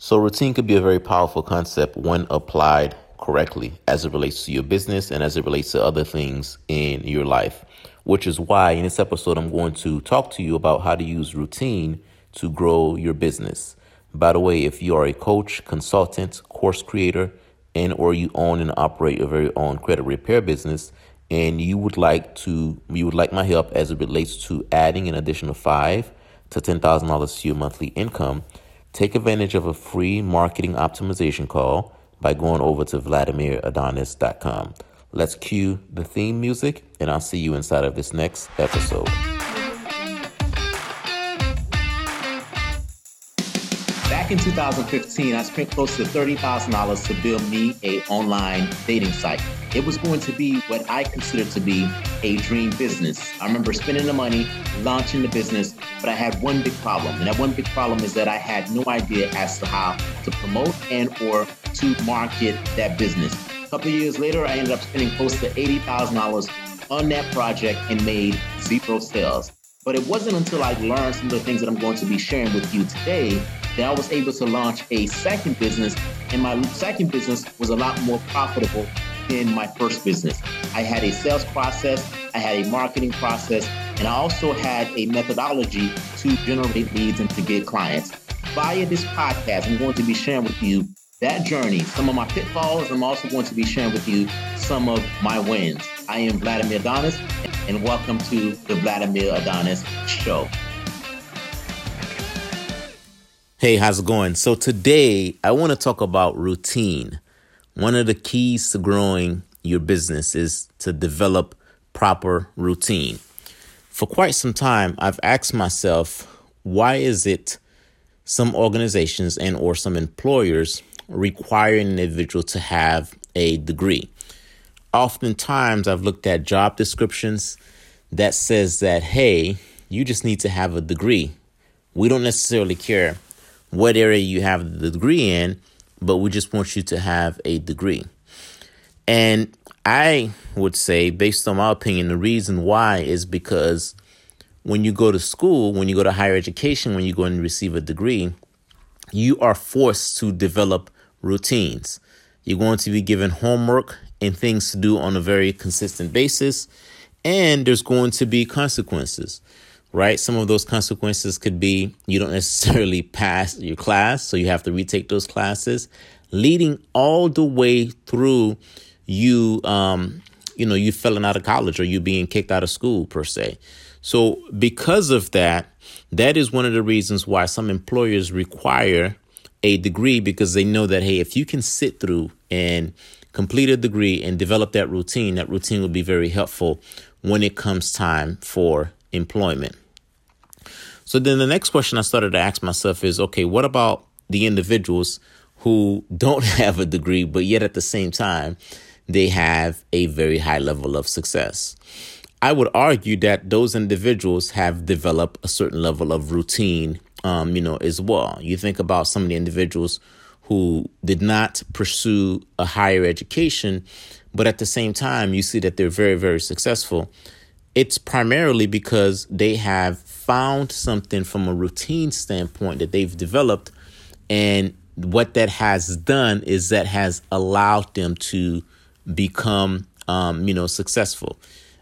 So, routine could be a very powerful concept when applied correctly as it relates to your business and as it relates to other things in your life, which is why in this episode, I'm going to talk to you about how to use routine to grow your business. By the way, if you are a coach, consultant, course creator, and or you own and operate your very own credit repair business and you would like to you would like my help as it relates to adding an additional five to ten thousand dollars to your monthly income, take advantage of a free marketing optimization call by going over to VladimirAdonis.com. Let's cue the theme music, and I'll see you inside of this next episode. Back in 2015, I spent close to $30,000 to build me a online dating site. It was going to be what I considered to be a dream business. I remember spending the money, launching the business, but I had one big problem. And that one big problem is that I had no idea as to how to promote and or to market that business. A couple years later, I ended up spending close to $80,000 on that project and made zero sales. But it wasn't until I learned some of the things that I'm going to be sharing with you today that I was able to launch a second business. And my second business was a lot more profitable than my first business. I had a sales process, I had a marketing process, and I also had a methodology to generate leads and to get clients. Via this podcast, I'm going to be sharing with you that journey, some of my pitfalls. I'm also going to be sharing with you some of my wins. I am Vladimir Adonis, and welcome to the Vladimir Adonis Show. Hey, how's it going? So, today I want to talk about routine. One of the keys to growing your business is to develop proper routine. For quite some time, I've asked myself, why is it some organizations and or some employers require an individual to have a degree? Oftentimes, I've looked at job descriptions that says that, hey, you just need to have a degree. We don't necessarily care what area you have the degree in, but we just want you to have a degree. And I would say, based on my opinion, the reason why is because when you go to school, when you go to higher education, when you go and receive a degree, you are forced to develop routines. You're going to be given homework and things to do on a very consistent basis, and there's going to be consequences right? Some of those consequences could be you don't necessarily pass your class, so you have to retake those classes, leading all the way through you, um, you know, you falling out of college or you being kicked out of school per se. So because of that, that is one of the reasons why some employers require a degree because they know that hey, if you can sit through and complete a degree and develop that routine, that routine will be very helpful when it comes time for employment. So then the next question I started to ask myself is okay, what about the individuals who don't have a degree, but yet at the same time, they have a very high level of success? I would argue that those individuals have developed a certain level of routine, um, you know, as well. You think about some of the individuals who did not pursue a higher education, but at the same time, you see that they're very, very successful it's primarily because they have found something from a routine standpoint that they've developed and what that has done is that has allowed them to become um, you know successful.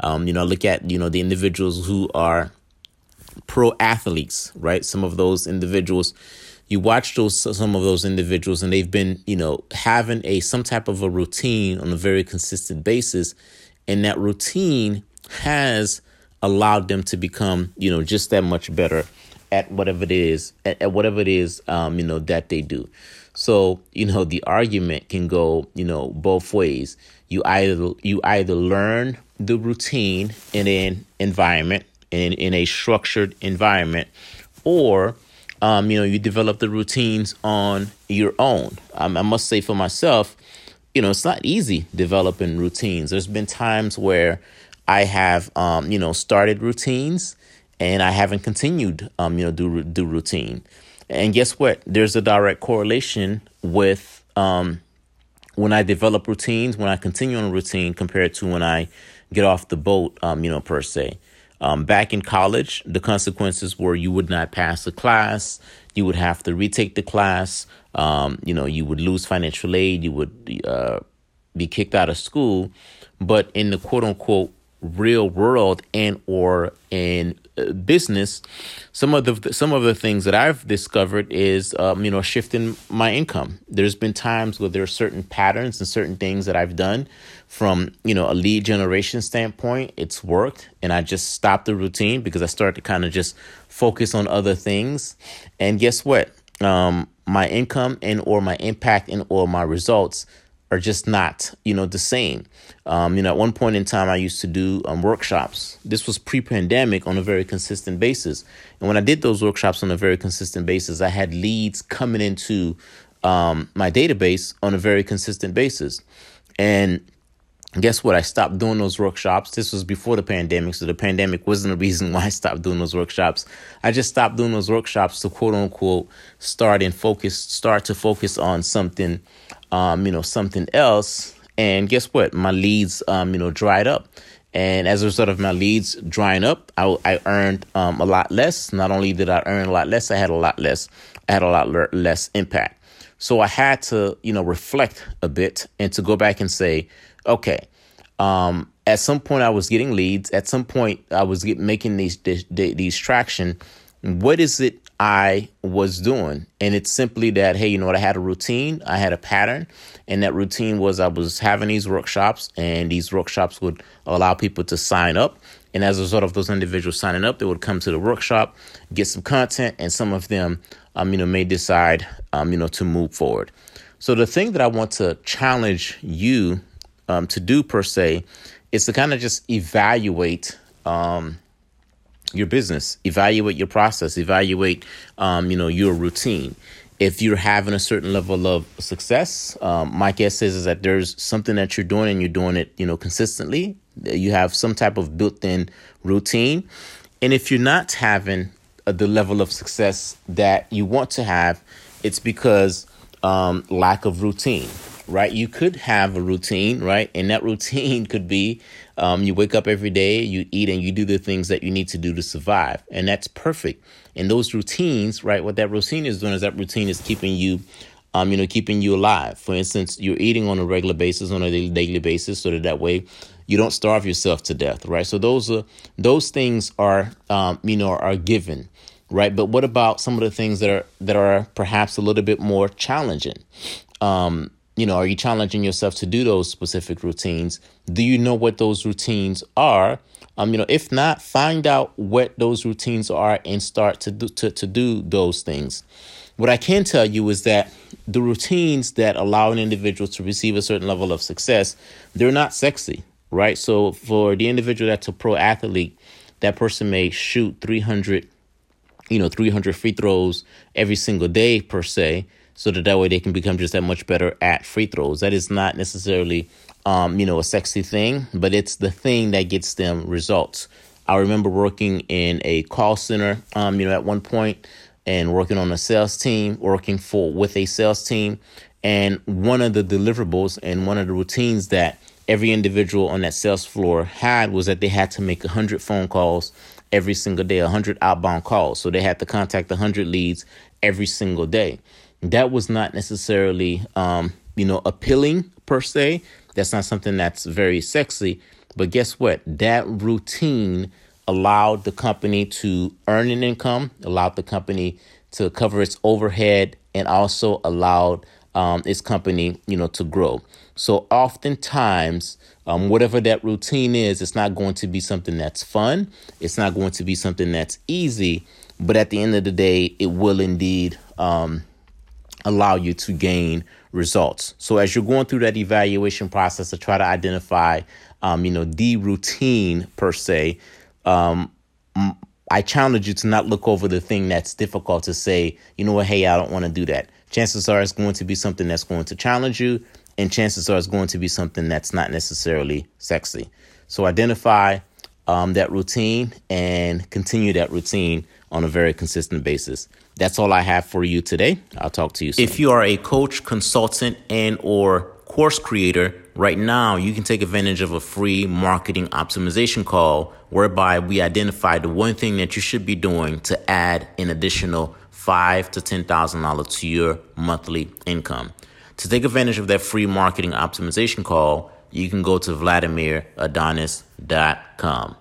Um, you know look at you know the individuals who are pro athletes right? Some of those individuals you watch those some of those individuals and they've been you know having a some type of a routine on a very consistent basis and that routine has allowed them to become, you know, just that much better at whatever it is, at, at whatever it is, um, you know, that they do. So, you know, the argument can go, you know, both ways. You either you either learn the routine in an environment in in a structured environment, or um, you know, you develop the routines on your own. Um, I must say for myself, you know, it's not easy developing routines. There's been times where I have, um, you know, started routines and I haven't continued, um, you know, do do routine. And guess what? There's a direct correlation with um, when I develop routines, when I continue on a routine compared to when I get off the boat, um, you know, per se. Um, back in college, the consequences were you would not pass a class, you would have to retake the class. Um, you know, you would lose financial aid. You would uh, be kicked out of school. But in the quote unquote real world and or in uh, business some of the some of the things that i've discovered is um, you know shifting my income. There's been times where there are certain patterns and certain things that i've done from you know a lead generation standpoint it's worked and i just stopped the routine because i started to kind of just focus on other things. And guess what? Um, my income and or my impact and or my results are just not, you know, the same. Um, you know, at one point in time, I used to do um, workshops. This was pre-pandemic on a very consistent basis. And when I did those workshops on a very consistent basis, I had leads coming into um, my database on a very consistent basis. And guess what? I stopped doing those workshops. This was before the pandemic, so the pandemic wasn't the reason why I stopped doing those workshops. I just stopped doing those workshops to quote unquote start and focus, start to focus on something um, you know, something else. And guess what? My leads, um, you know, dried up. And as a result of my leads drying up, I, I earned um, a lot less. Not only did I earn a lot less, I had a lot less. I had a lot less impact. So I had to, you know, reflect a bit and to go back and say, okay, um, at some point I was getting leads. At some point I was get, making these, these these traction. What is it I was doing. And it's simply that, hey, you know what? I had a routine, I had a pattern. And that routine was I was having these workshops, and these workshops would allow people to sign up. And as a result of those individuals signing up, they would come to the workshop, get some content, and some of them, um, you know, may decide, um, you know, to move forward. So the thing that I want to challenge you um, to do per se is to kind of just evaluate um, your business, evaluate your process, evaluate, um, you know, your routine. If you're having a certain level of success, um, my guess is, is that there's something that you're doing and you're doing it, you know, consistently. You have some type of built-in routine, and if you're not having uh, the level of success that you want to have, it's because um, lack of routine right? You could have a routine, right? And that routine could be um, you wake up every day, you eat, and you do the things that you need to do to survive. And that's perfect. And those routines, right? What that routine is doing is that routine is keeping you. Um, you know, keeping you alive. For instance, you're eating on a regular basis, on a daily basis, so that that way you don't starve yourself to death, right? So those are those things are, um, you know, are given, right? But what about some of the things that are that are perhaps a little bit more challenging? Um, you know, are you challenging yourself to do those specific routines? Do you know what those routines are? Um, you know, if not, find out what those routines are and start to do to, to do those things. What I can tell you is that the routines that allow an individual to receive a certain level of success, they're not sexy, right? So for the individual that's a pro athlete, that person may shoot 300, you know, 300 free throws every single day per se so that that way they can become just that much better at free throws. That is not necessarily, um, you know, a sexy thing, but it's the thing that gets them results. I remember working in a call center, um, you know, at one point and working on a sales team, working for with a sales team. And one of the deliverables and one of the routines that every individual on that sales floor had was that they had to make 100 phone calls every single day, 100 outbound calls. So they had to contact 100 leads every single day that was not necessarily um, you know appealing per se. That's not something that's very sexy. But guess what? That routine allowed the company to earn an income allowed the company to cover its overhead and also allowed um, its company you know to grow. So oftentimes um, whatever that routine is it's not going to be something that's fun. It's not going to be something that's easy. But at the end of the day it will indeed um, allow you to gain results. So as you're going through that evaluation process to try to identify, um, you know, the routine per se, um, I challenge you to not look over the thing that's difficult to say, you know what, hey, I don't want to do that. Chances are it's going to be something that's going to challenge you, and chances are it's going to be something that's not necessarily sexy. So identify um, that routine and continue that routine on a very consistent basis. That's all I have for you today. I'll talk to you soon. If you are a coach, consultant, and or course creator, right now you can take advantage of a free marketing optimization call whereby we identify the one thing that you should be doing to add an additional five to ten thousand dollars to your monthly income. To take advantage of that free marketing optimization call, you can go to VladimirAdonis.com.